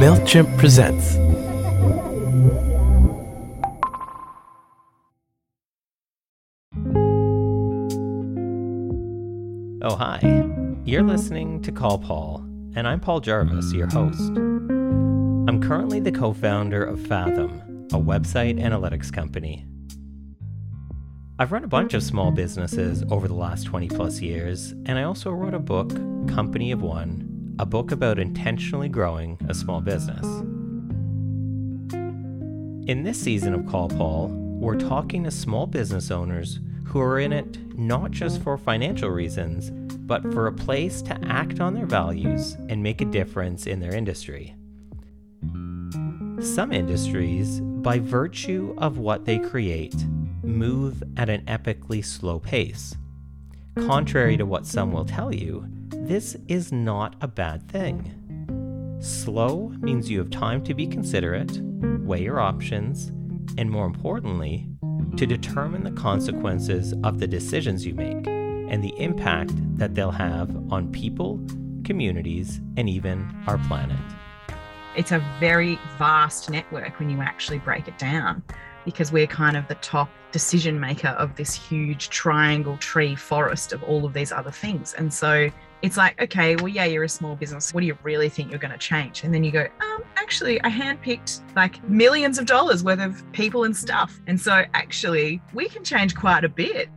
MailChimp presents. Oh, hi. You're listening to Call Paul, and I'm Paul Jarvis, your host. I'm currently the co founder of Fathom, a website analytics company. I've run a bunch of small businesses over the last 20 plus years, and I also wrote a book, Company of One, a book about intentionally growing a small business. In this season of Call Paul, we're talking to small business owners who are in it not just for financial reasons, but for a place to act on their values and make a difference in their industry. Some industries, by virtue of what they create, move at an epically slow pace. Contrary to what some will tell you, this is not a bad thing. Slow means you have time to be considerate, weigh your options, and more importantly, to determine the consequences of the decisions you make and the impact that they'll have on people, communities, and even our planet. It's a very vast network when you actually break it down because we're kind of the top decision maker of this huge triangle tree forest of all of these other things. And so it's like, okay, well, yeah, you're a small business. What do you really think you're going to change? And then you go, um, actually, I handpicked like millions of dollars worth of people and stuff. And so actually, we can change quite a bit.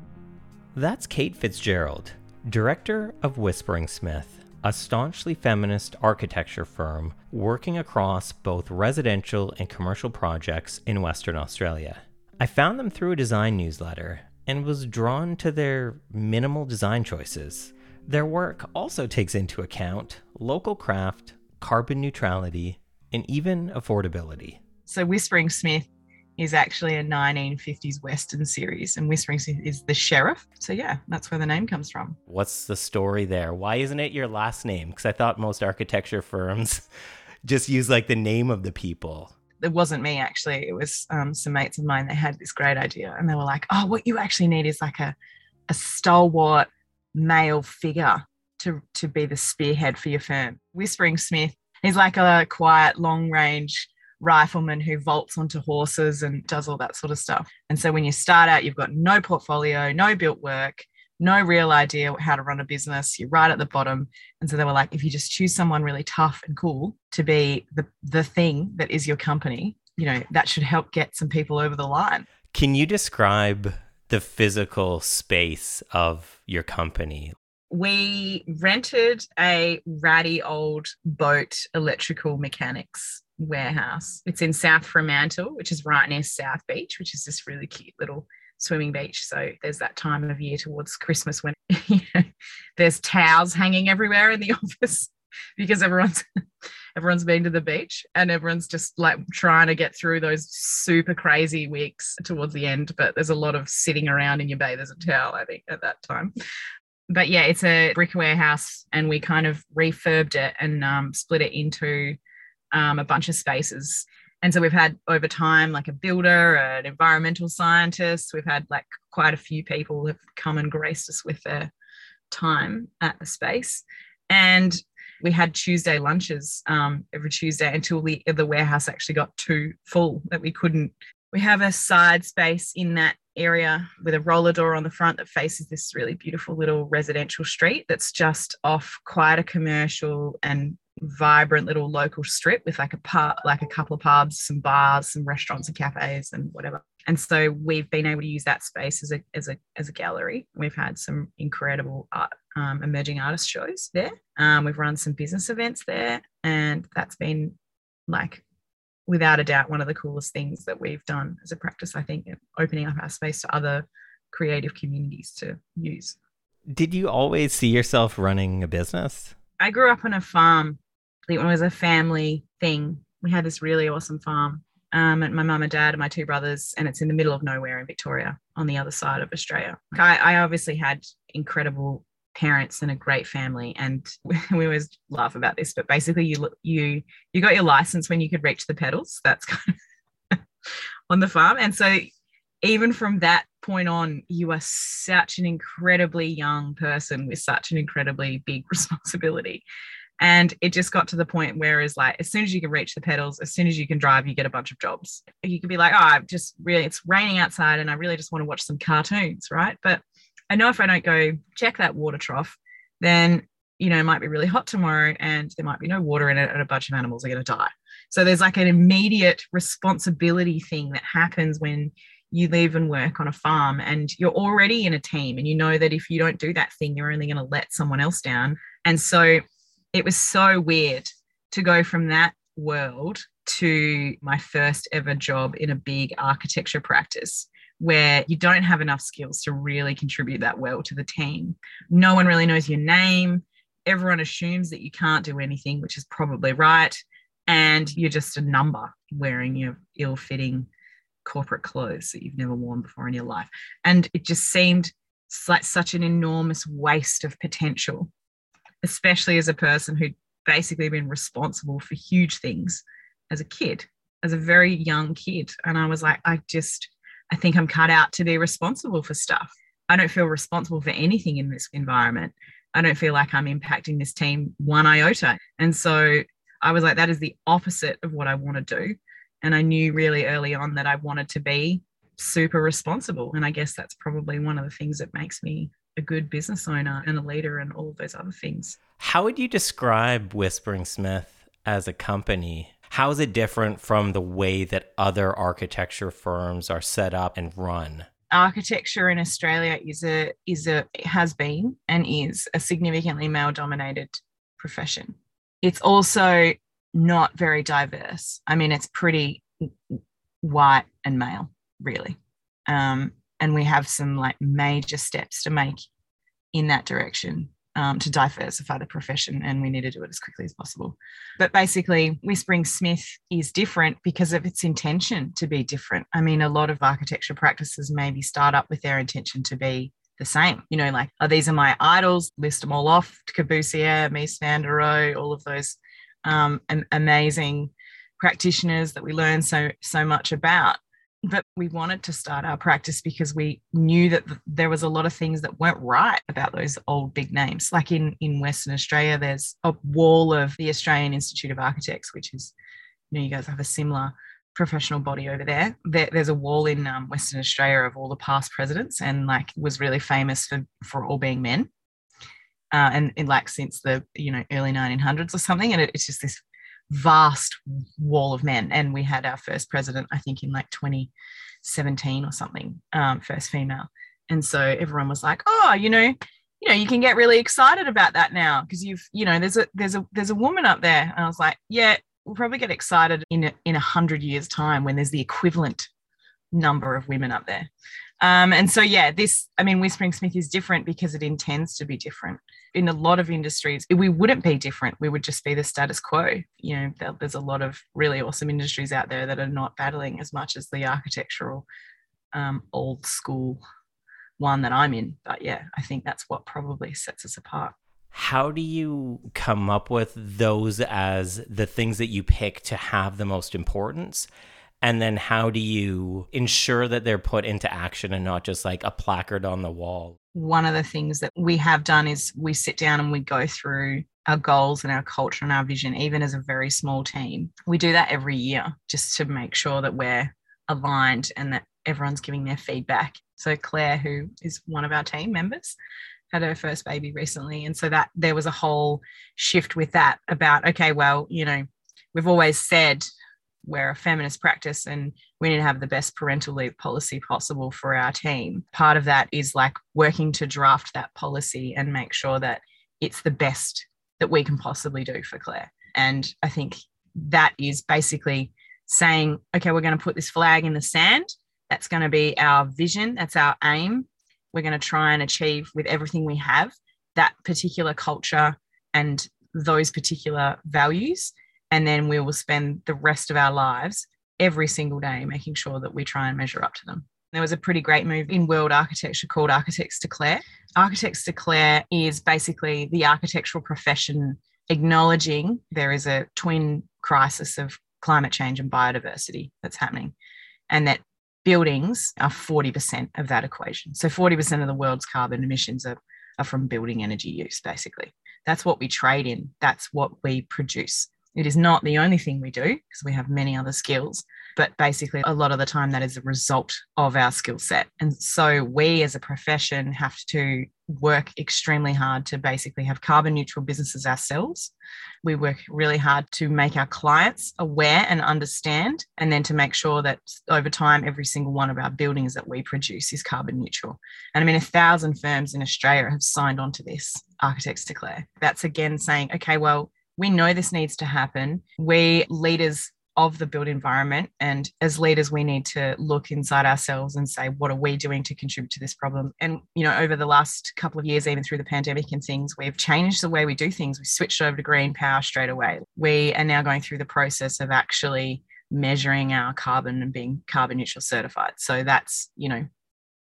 That's Kate Fitzgerald, director of Whispering Smith a staunchly feminist architecture firm working across both residential and commercial projects in Western Australia. I found them through a design newsletter and was drawn to their minimal design choices. Their work also takes into account local craft, carbon neutrality, and even affordability. So, Whispering Smith is actually a 1950s Western series, and Whispering Smith is the sheriff. So, yeah, that's where the name comes from. What's the story there? Why isn't it your last name? Because I thought most architecture firms just use like the name of the people. It wasn't me, actually. It was um, some mates of mine that had this great idea, and they were like, oh, what you actually need is like a, a stalwart male figure to, to be the spearhead for your firm. Whispering Smith is like a quiet, long range rifleman who vaults onto horses and does all that sort of stuff. And so when you start out, you've got no portfolio, no built work, no real idea how to run a business. You're right at the bottom. And so they were like, if you just choose someone really tough and cool to be the, the thing that is your company, you know, that should help get some people over the line. Can you describe the physical space of your company? We rented a ratty old boat electrical mechanics warehouse. It's in South Fremantle, which is right near South Beach, which is this really cute little swimming beach. So there's that time of year towards Christmas when you know, there's towels hanging everywhere in the office because everyone's everyone's been to the beach and everyone's just like trying to get through those super crazy weeks towards the end. But there's a lot of sitting around in your bathers and towel, I think, at that time. But yeah, it's a brick warehouse, and we kind of refurbed it and um, split it into um, a bunch of spaces. And so we've had over time like a builder, an environmental scientist. We've had like quite a few people have come and graced us with their time at the space. And we had Tuesday lunches um, every Tuesday until the, the warehouse actually got too full that we couldn't. We have a side space in that area with a roller door on the front that faces this really beautiful little residential street that's just off quite a commercial and vibrant little local strip with like a part like a couple of pubs some bars some restaurants and cafes and whatever and so we've been able to use that space as a as a as a gallery we've had some incredible art um, emerging artist shows there um, we've run some business events there and that's been like without a doubt one of the coolest things that we've done as a practice i think opening up our space to other creative communities to use did you always see yourself running a business I grew up on a farm it was a family thing. We had this really awesome farm. Um, and my mum and dad and my two brothers, and it's in the middle of nowhere in Victoria on the other side of Australia. I, I obviously had incredible parents and a great family and we always laugh about this but basically you you you got your license when you could reach the pedals that's kind of on the farm and so even from that point on you are such an incredibly young person with such an incredibly big responsibility And it just got to the point where it's like, as soon as you can reach the pedals, as soon as you can drive, you get a bunch of jobs. You could be like, oh, I'm just really, it's raining outside and I really just want to watch some cartoons, right? But I know if I don't go check that water trough, then, you know, it might be really hot tomorrow and there might be no water in it and a bunch of animals are going to die. So there's like an immediate responsibility thing that happens when you live and work on a farm and you're already in a team and you know that if you don't do that thing, you're only going to let someone else down. And so it was so weird to go from that world to my first ever job in a big architecture practice where you don't have enough skills to really contribute that well to the team. No one really knows your name. Everyone assumes that you can't do anything, which is probably right. And you're just a number wearing your ill fitting corporate clothes that you've never worn before in your life. And it just seemed like such an enormous waste of potential especially as a person who'd basically been responsible for huge things as a kid, as a very young kid. And I was like, I just, I think I'm cut out to be responsible for stuff. I don't feel responsible for anything in this environment. I don't feel like I'm impacting this team one iota. And so I was like, that is the opposite of what I want to do. And I knew really early on that I wanted to be super responsible. And I guess that's probably one of the things that makes me a good business owner and a leader and all those other things. How would you describe Whispering Smith as a company? How is it different from the way that other architecture firms are set up and run? Architecture in Australia is a is a has been and is a significantly male dominated profession. It's also not very diverse. I mean, it's pretty white and male, really. Um, and we have some like major steps to make in that direction um, to diversify the profession and we need to do it as quickly as possible. But basically whispering smith is different because of its intention to be different. I mean a lot of architecture practices maybe start up with their intention to be the same. You know like oh these are my idols list them all off Corbusier, mies van der rohe all of those um, amazing practitioners that we learn so so much about but we wanted to start our practice because we knew that there was a lot of things that weren't right about those old big names. Like in in western australia there's a wall of the australian institute of architects which is you know you guys have a similar professional body over there, there there's a wall in um, western australia of all the past presidents and like was really famous for for all being men. Uh, and, and like since the you know early 1900s or something and it, it's just this vast wall of men. And we had our first president, I think, in like 2017 or something, um, first female. And so everyone was like, oh, you know, you know, you can get really excited about that now because you've, you know, there's a there's a there's a woman up there. And I was like, yeah, we'll probably get excited in a, in a hundred years' time when there's the equivalent number of women up there. Um, and so, yeah, this, I mean, Whispering Smith is different because it intends to be different. In a lot of industries, we wouldn't be different. We would just be the status quo. You know, there's a lot of really awesome industries out there that are not battling as much as the architectural um, old school one that I'm in. But yeah, I think that's what probably sets us apart. How do you come up with those as the things that you pick to have the most importance? And then how do you ensure that they're put into action and not just like a placard on the wall? One of the things that we have done is we sit down and we go through our goals and our culture and our vision even as a very small team. We do that every year just to make sure that we're aligned and that everyone's giving their feedback. So claire who is one of our team members had her first baby recently and so that there was a whole shift with that about okay well you know we've always said we're a feminist practice and we need to have the best parental leave policy possible for our team. Part of that is like working to draft that policy and make sure that it's the best that we can possibly do for Claire. And I think that is basically saying, okay, we're going to put this flag in the sand. That's going to be our vision. That's our aim. We're going to try and achieve with everything we have that particular culture and those particular values and then we will spend the rest of our lives every single day making sure that we try and measure up to them. There was a pretty great move in world architecture called Architects Declare. Architects Declare is basically the architectural profession acknowledging there is a twin crisis of climate change and biodiversity that's happening, and that buildings are 40% of that equation. So 40% of the world's carbon emissions are, are from building energy use, basically. That's what we trade in. That's what we produce. It is not the only thing we do because we have many other skills, but basically, a lot of the time, that is a result of our skill set. And so, we as a profession have to work extremely hard to basically have carbon neutral businesses ourselves. We work really hard to make our clients aware and understand, and then to make sure that over time, every single one of our buildings that we produce is carbon neutral. And I mean, a thousand firms in Australia have signed on to this, Architects Declare. That's again saying, okay, well, we know this needs to happen. We leaders of the built environment. And as leaders, we need to look inside ourselves and say, what are we doing to contribute to this problem? And, you know, over the last couple of years, even through the pandemic and things, we've changed the way we do things. We switched over to green power straight away. We are now going through the process of actually measuring our carbon and being carbon neutral certified. So that's, you know,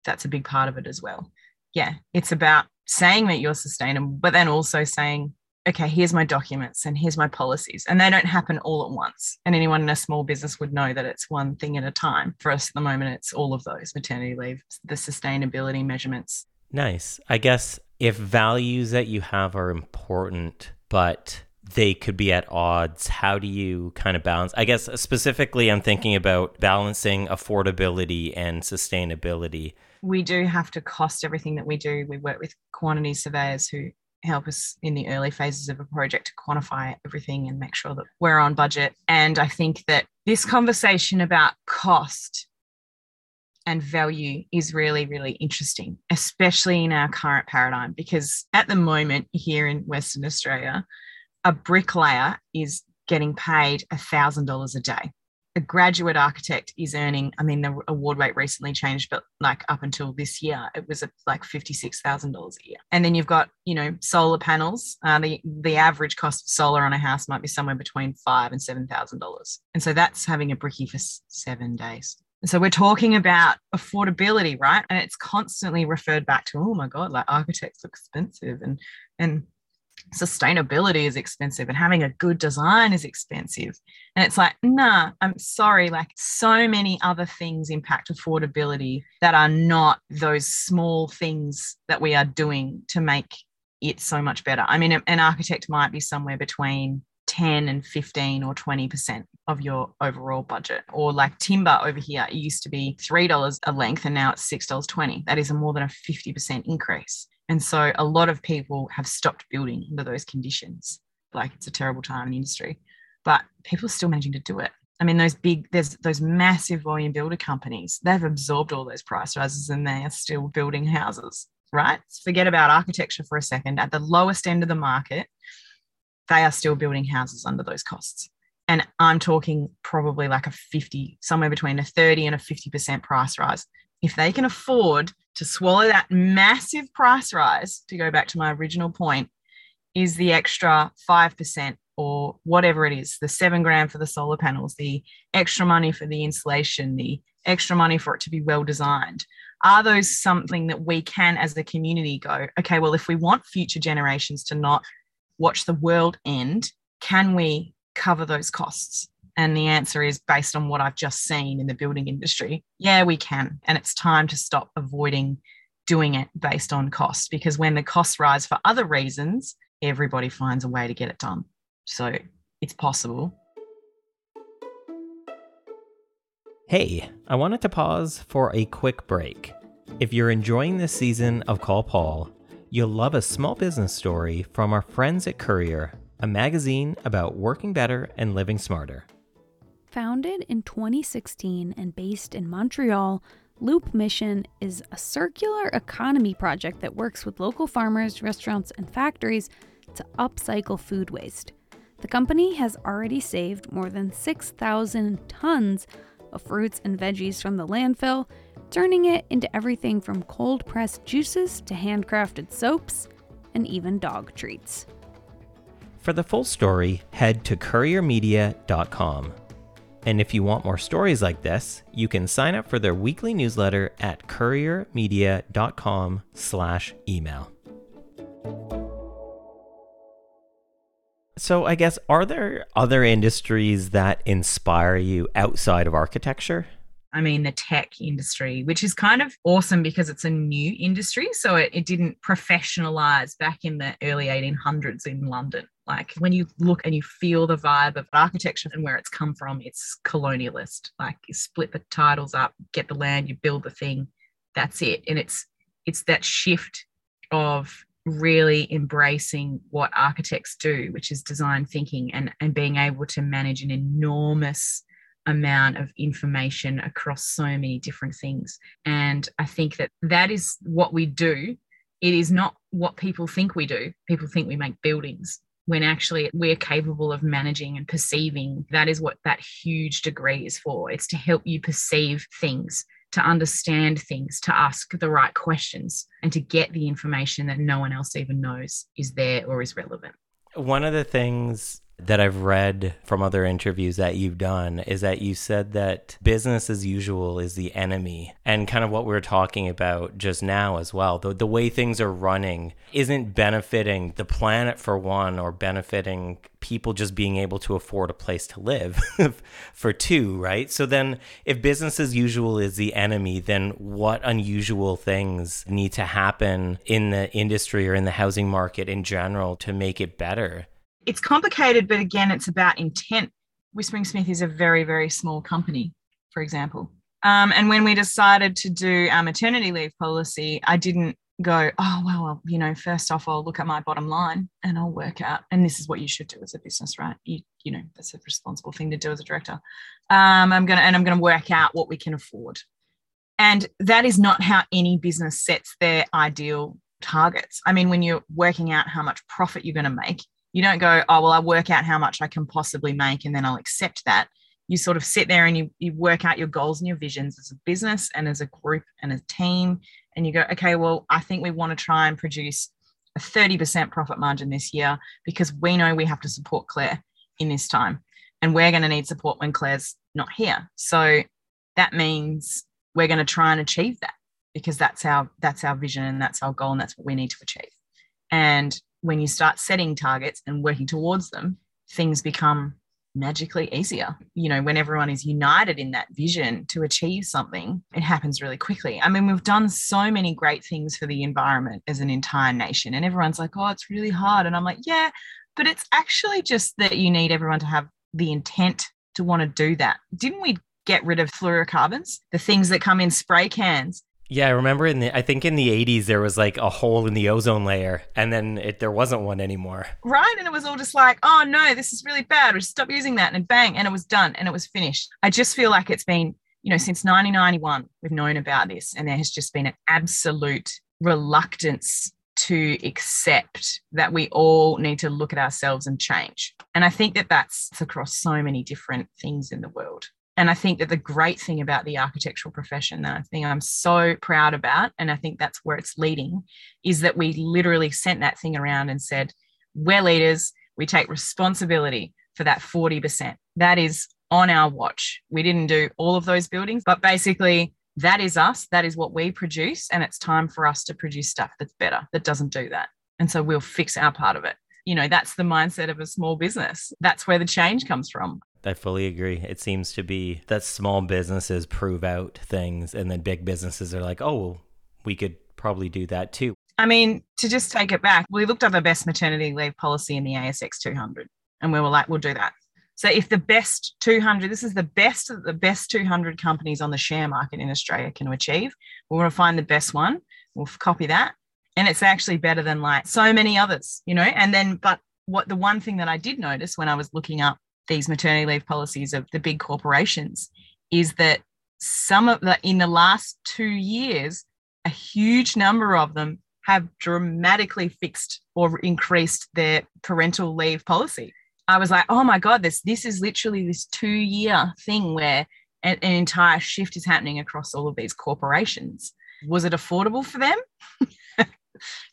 that's a big part of it as well. Yeah, it's about saying that you're sustainable, but then also saying, okay, here's my documents and here's my policies. And they don't happen all at once. And anyone in a small business would know that it's one thing at a time. For us at the moment, it's all of those maternity leave, the sustainability measurements. Nice. I guess if values that you have are important, but they could be at odds, how do you kind of balance? I guess uh, specifically, I'm thinking about balancing affordability and sustainability. We do have to cost everything that we do. We work with quantity surveyors who help us in the early phases of a project to quantify everything and make sure that we're on budget. And I think that this conversation about cost and value is really, really interesting, especially in our current paradigm, because at the moment here in Western Australia, a bricklayer is getting paid $1,000 a day a graduate architect is earning, I mean, the award rate recently changed, but like up until this year, it was like $56,000 a year. And then you've got, you know, solar panels. Uh, the, the average cost of solar on a house might be somewhere between five and $7,000. And so that's having a bricky for seven days. So we're talking about affordability, right? And it's constantly referred back to, oh my God, like architects look expensive and, and sustainability is expensive and having a good design is expensive. And it's like, nah, I'm sorry. Like, so many other things impact affordability that are not those small things that we are doing to make it so much better. I mean, an architect might be somewhere between 10 and 15 or 20% of your overall budget. Or like timber over here, it used to be $3 a length and now it's $6.20. That is more than a 50% increase. And so a lot of people have stopped building under those conditions. Like it's a terrible time in the industry, but people are still managing to do it. I mean, those big, there's those massive volume builder companies, they've absorbed all those price rises and they are still building houses, right? Forget about architecture for a second. At the lowest end of the market, they are still building houses under those costs. And I'm talking probably like a 50, somewhere between a 30 and a 50% price rise. If they can afford to swallow that massive price rise, to go back to my original point, is the extra 5% or whatever it is the seven grand for the solar panels, the extra money for the insulation, the extra money for it to be well designed. Are those something that we can, as a community, go, okay, well, if we want future generations to not watch the world end, can we cover those costs? And the answer is based on what I've just seen in the building industry. Yeah, we can. And it's time to stop avoiding doing it based on cost because when the costs rise for other reasons, everybody finds a way to get it done. So it's possible. Hey, I wanted to pause for a quick break. If you're enjoying this season of Call Paul, you'll love a small business story from our friends at Courier, a magazine about working better and living smarter. Founded in 2016 and based in Montreal, Loop Mission is a circular economy project that works with local farmers, restaurants, and factories to upcycle food waste. The company has already saved more than 6,000 tons of fruits and veggies from the landfill, turning it into everything from cold pressed juices to handcrafted soaps and even dog treats. For the full story, head to couriermedia.com. And if you want more stories like this, you can sign up for their weekly newsletter at couriermedia.com slash email. So I guess are there other industries that inspire you outside of architecture? I mean, the tech industry, which is kind of awesome because it's a new industry. So it, it didn't professionalize back in the early 1800s in London. Like when you look and you feel the vibe of architecture and where it's come from, it's colonialist. Like you split the titles up, get the land, you build the thing, that's it. And it's it's that shift of really embracing what architects do, which is design thinking and, and being able to manage an enormous amount of information across so many different things. And I think that that is what we do. It is not what people think we do. People think we make buildings when actually we're capable of managing and perceiving. That is what that huge degree is for. It's to help you perceive things, to understand things, to ask the right questions, and to get the information that no one else even knows is there or is relevant. One of the things that I've read from other interviews that you've done is that you said that business as usual is the enemy. And kind of what we are talking about just now as well. The, the way things are running isn't benefiting the planet for one or benefiting people just being able to afford a place to live for two, right? So then if business as usual is the enemy, then what unusual things need to happen in the industry or in the housing market in general to make it better? It's complicated, but again, it's about intent. Whispering Smith is a very, very small company, for example. Um, and when we decided to do our maternity leave policy, I didn't go, oh, well, well, you know, first off, I'll look at my bottom line and I'll work out. And this is what you should do as a business, right? You, you know, that's a responsible thing to do as a director. Um, I'm gonna and I'm gonna work out what we can afford. And that is not how any business sets their ideal targets. I mean, when you're working out how much profit you're going to make, you don't go, oh, well, I work out how much I can possibly make and then I'll accept that. You sort of sit there and you, you work out your goals and your visions as a business and as a group and a team. And you go, okay, well, I think we want to try and produce a 30% profit margin this year because we know we have to support Claire in this time. And we're going to need support when Claire's not here. So that means we're going to try and achieve that because that's our that's our vision and that's our goal and that's what we need to achieve. And when you start setting targets and working towards them, things become magically easier. You know, when everyone is united in that vision to achieve something, it happens really quickly. I mean, we've done so many great things for the environment as an entire nation, and everyone's like, oh, it's really hard. And I'm like, yeah, but it's actually just that you need everyone to have the intent to want to do that. Didn't we get rid of fluorocarbons, the things that come in spray cans? Yeah, I remember in the I think in the 80s there was like a hole in the ozone layer and then it, there wasn't one anymore. Right, and it was all just like, "Oh no, this is really bad. We stop using that." And bang, and it was done and it was finished. I just feel like it's been, you know, since 1991 we've known about this and there has just been an absolute reluctance to accept that we all need to look at ourselves and change. And I think that that's across so many different things in the world. And I think that the great thing about the architectural profession that I think I'm so proud about, and I think that's where it's leading, is that we literally sent that thing around and said, we're leaders, we take responsibility for that 40%. That is on our watch. We didn't do all of those buildings, but basically, that is us. That is what we produce. And it's time for us to produce stuff that's better, that doesn't do that. And so we'll fix our part of it. You know, that's the mindset of a small business. That's where the change comes from. I fully agree. It seems to be that small businesses prove out things, and then big businesses are like, oh, well, we could probably do that too. I mean, to just take it back, we looked up the best maternity leave policy in the ASX 200, and we were like, we'll do that. So if the best 200, this is the best that the best 200 companies on the share market in Australia can achieve, we want to find the best one. We'll copy that, and it's actually better than like so many others, you know. And then, but what the one thing that I did notice when I was looking up these maternity leave policies of the big corporations is that some of the in the last two years, a huge number of them have dramatically fixed or increased their parental leave policy. I was like, oh my God, this this is literally this two-year thing where an, an entire shift is happening across all of these corporations. Was it affordable for them?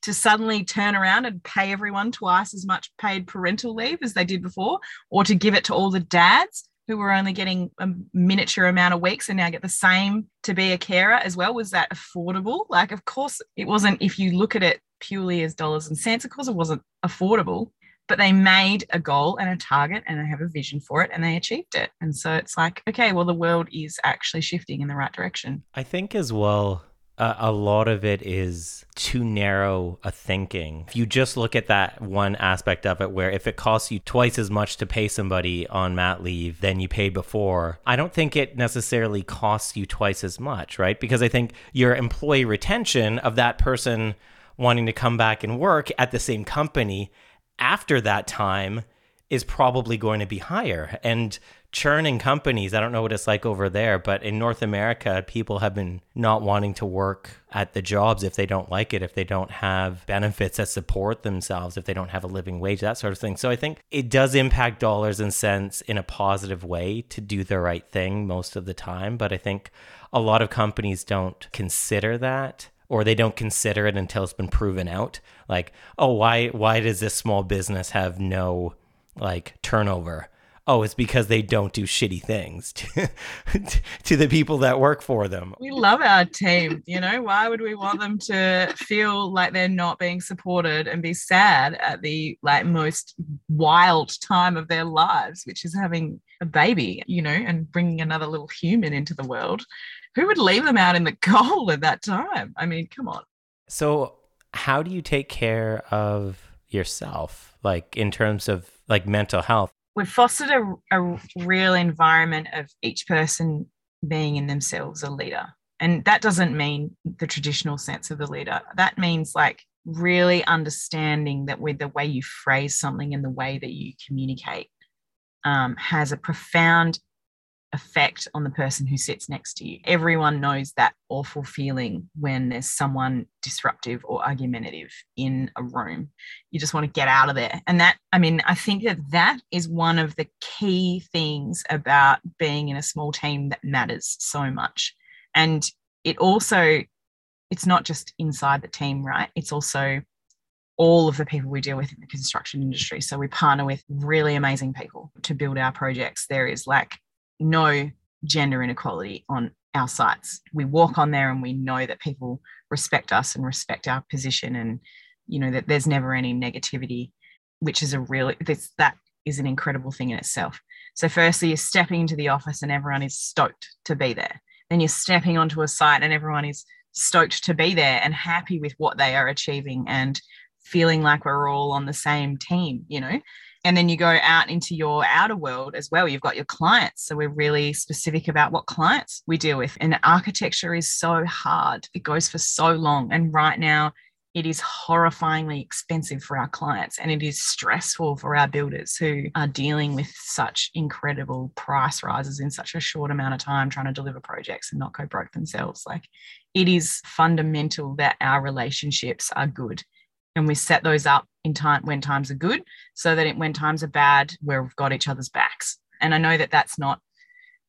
to suddenly turn around and pay everyone twice as much paid parental leave as they did before, or to give it to all the dads who were only getting a miniature amount of weeks and now get the same to be a carer as well. Was that affordable? Like, of course, it wasn't. If you look at it purely as dollars and cents, of course, it wasn't affordable. but they made a goal and a target and they have a vision for it and they achieved it. And so it's like, okay, well, the world is actually shifting in the right direction. I think as well, uh, a lot of it is too narrow a thinking. If you just look at that one aspect of it, where if it costs you twice as much to pay somebody on mat leave than you paid before, I don't think it necessarily costs you twice as much, right? Because I think your employee retention of that person wanting to come back and work at the same company after that time is probably going to be higher. And churning companies, I don't know what it's like over there, but in North America, people have been not wanting to work at the jobs if they don't like it, if they don't have benefits that support themselves, if they don't have a living wage, that sort of thing. So I think it does impact dollars and cents in a positive way to do the right thing most of the time. But I think a lot of companies don't consider that or they don't consider it until it's been proven out like oh why why does this small business have no like turnover oh it's because they don't do shitty things to, to the people that work for them we love our team you know why would we want them to feel like they're not being supported and be sad at the like most wild time of their lives which is having a baby you know and bringing another little human into the world who would leave them out in the cold at that time? I mean, come on. So, how do you take care of yourself, like in terms of like mental health? We've fostered a, a real environment of each person being in themselves a leader. And that doesn't mean the traditional sense of the leader. That means like really understanding that with the way you phrase something and the way that you communicate um, has a profound effect on the person who sits next to you. Everyone knows that awful feeling when there's someone disruptive or argumentative in a room. You just want to get out of there. And that, I mean, I think that that is one of the key things about being in a small team that matters so much. And it also, it's not just inside the team, right? It's also all of the people we deal with in the construction industry. So we partner with really amazing people to build our projects. There is like no gender inequality on our sites. We walk on there and we know that people respect us and respect our position and you know that there's never any negativity, which is a really this that is an incredible thing in itself. So firstly, you're stepping into the office and everyone is stoked to be there. Then you're stepping onto a site and everyone is stoked to be there and happy with what they are achieving and feeling like we're all on the same team, you know and then you go out into your outer world as well. You've got your clients. So we're really specific about what clients we deal with. And architecture is so hard. It goes for so long. And right now it is horrifyingly expensive for our clients and it is stressful for our builders who are dealing with such incredible price rises in such a short amount of time trying to deliver projects and not go broke themselves. Like it is fundamental that our relationships are good and we set those up in time when times are good so that it, when times are bad we've got each other's backs. And i know that that's not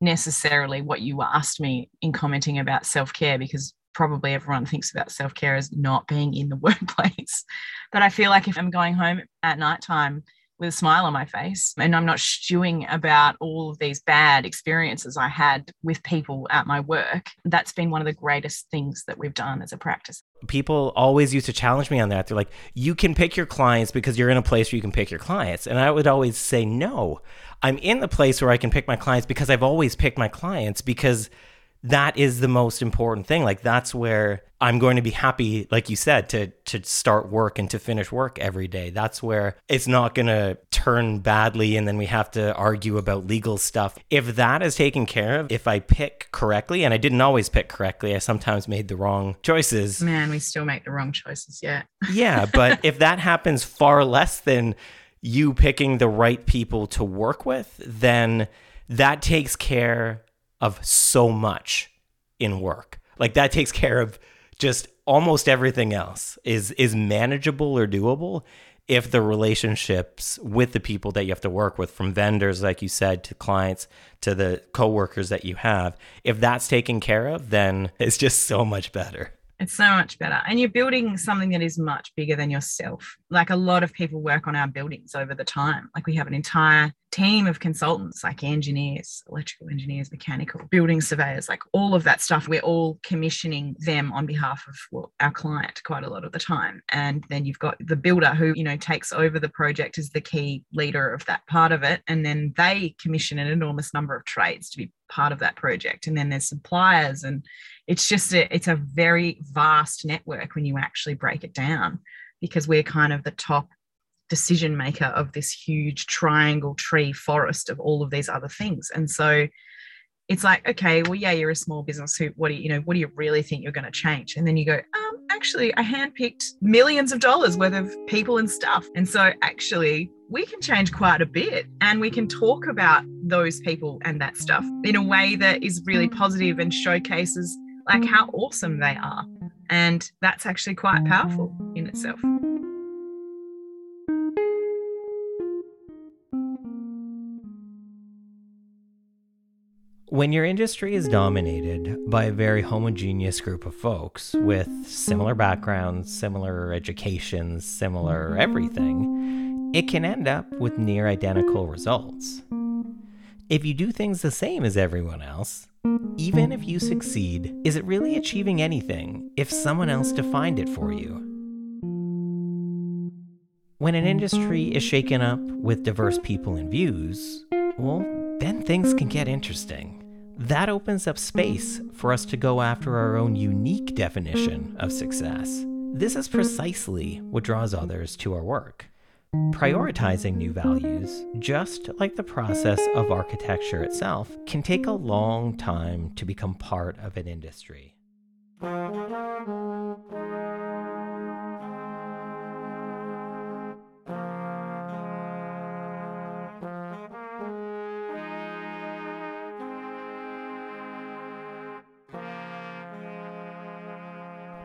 necessarily what you asked me in commenting about self-care because probably everyone thinks about self-care as not being in the workplace. But i feel like if i'm going home at night time with a smile on my face and I'm not stewing about all of these bad experiences I had with people at my work. That's been one of the greatest things that we've done as a practice. People always used to challenge me on that. They're like, you can pick your clients because you're in a place where you can pick your clients. And I would always say, no, I'm in the place where I can pick my clients because I've always picked my clients because that is the most important thing. Like that's where I'm going to be happy, like you said, to to start work and to finish work every day. That's where it's not going to turn badly, and then we have to argue about legal stuff. If that is taken care of, if I pick correctly, and I didn't always pick correctly, I sometimes made the wrong choices. Man, we still make the wrong choices. Yeah. yeah, but if that happens far less than you picking the right people to work with, then that takes care of so much in work. Like that takes care of just almost everything else is is manageable or doable if the relationships with the people that you have to work with from vendors like you said to clients to the coworkers that you have if that's taken care of then it's just so much better It's so much better. And you're building something that is much bigger than yourself. Like a lot of people work on our buildings over the time. Like we have an entire team of consultants, like engineers, electrical engineers, mechanical, building surveyors, like all of that stuff. We're all commissioning them on behalf of well, our client quite a lot of the time. And then you've got the builder who, you know, takes over the project as the key leader of that part of it. And then they commission an enormous number of trades to be part of that project. And then there's suppliers and it's just a, it's a very vast network when you actually break it down because we're kind of the top decision maker of this huge triangle tree forest of all of these other things and so it's like okay well yeah you're a small business who what do you, you know what do you really think you're going to change and then you go um actually i handpicked millions of dollars worth of people and stuff and so actually we can change quite a bit and we can talk about those people and that stuff in a way that is really positive and showcases like how awesome they are. And that's actually quite powerful in itself. When your industry is dominated by a very homogeneous group of folks with similar backgrounds, similar educations, similar everything, it can end up with near identical results. If you do things the same as everyone else, even if you succeed, is it really achieving anything if someone else defined it for you? When an industry is shaken up with diverse people and views, well, then things can get interesting. That opens up space for us to go after our own unique definition of success. This is precisely what draws others to our work. Prioritizing new values, just like the process of architecture itself, can take a long time to become part of an industry.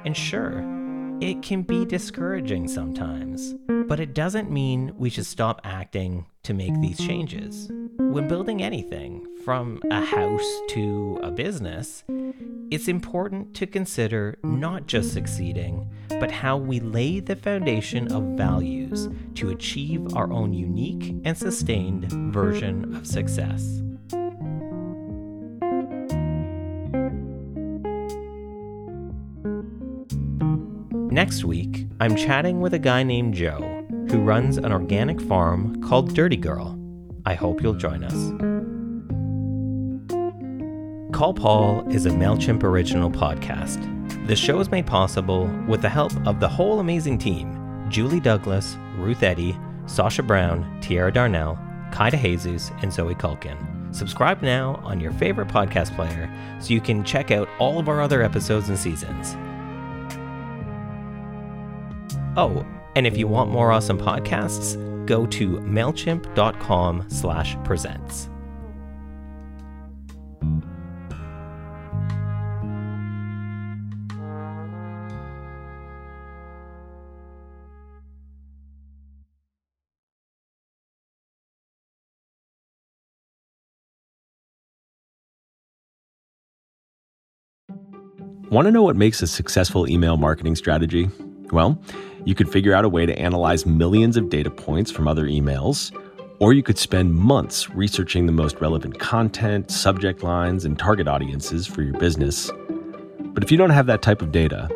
And sure, it can be discouraging sometimes, but it doesn't mean we should stop acting to make these changes. When building anything, from a house to a business, it's important to consider not just succeeding, but how we lay the foundation of values to achieve our own unique and sustained version of success. Next week, I'm chatting with a guy named Joe who runs an organic farm called Dirty Girl. I hope you'll join us. Call Paul is a MailChimp original podcast. The show is made possible with the help of the whole amazing team Julie Douglas, Ruth Eddy, Sasha Brown, Tiara Darnell, Kaida Jesus, and Zoe Culkin. Subscribe now on your favorite podcast player so you can check out all of our other episodes and seasons. Oh, and if you want more awesome podcasts, go to MailChimp.com slash presents. Want to know what makes a successful email marketing strategy? Well, you could figure out a way to analyze millions of data points from other emails, or you could spend months researching the most relevant content, subject lines, and target audiences for your business. But if you don't have that type of data,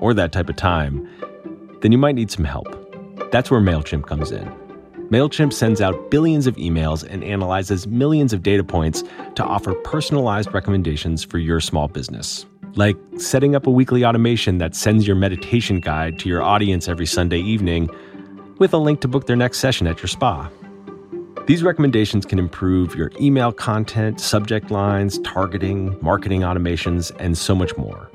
or that type of time, then you might need some help. That's where MailChimp comes in. MailChimp sends out billions of emails and analyzes millions of data points to offer personalized recommendations for your small business like setting up a weekly automation that sends your meditation guide to your audience every Sunday evening with a link to book their next session at your spa. These recommendations can improve your email content, subject lines, targeting, marketing automations, and so much more.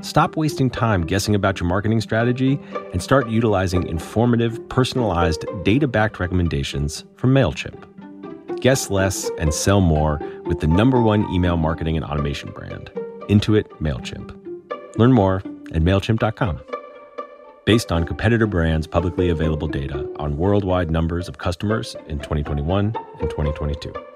Stop wasting time guessing about your marketing strategy and start utilizing informative, personalized, data backed recommendations from MailChimp. Guess less and sell more with the number one email marketing and automation brand. Intuit MailChimp. Learn more at MailChimp.com. Based on competitor brands' publicly available data on worldwide numbers of customers in 2021 and 2022.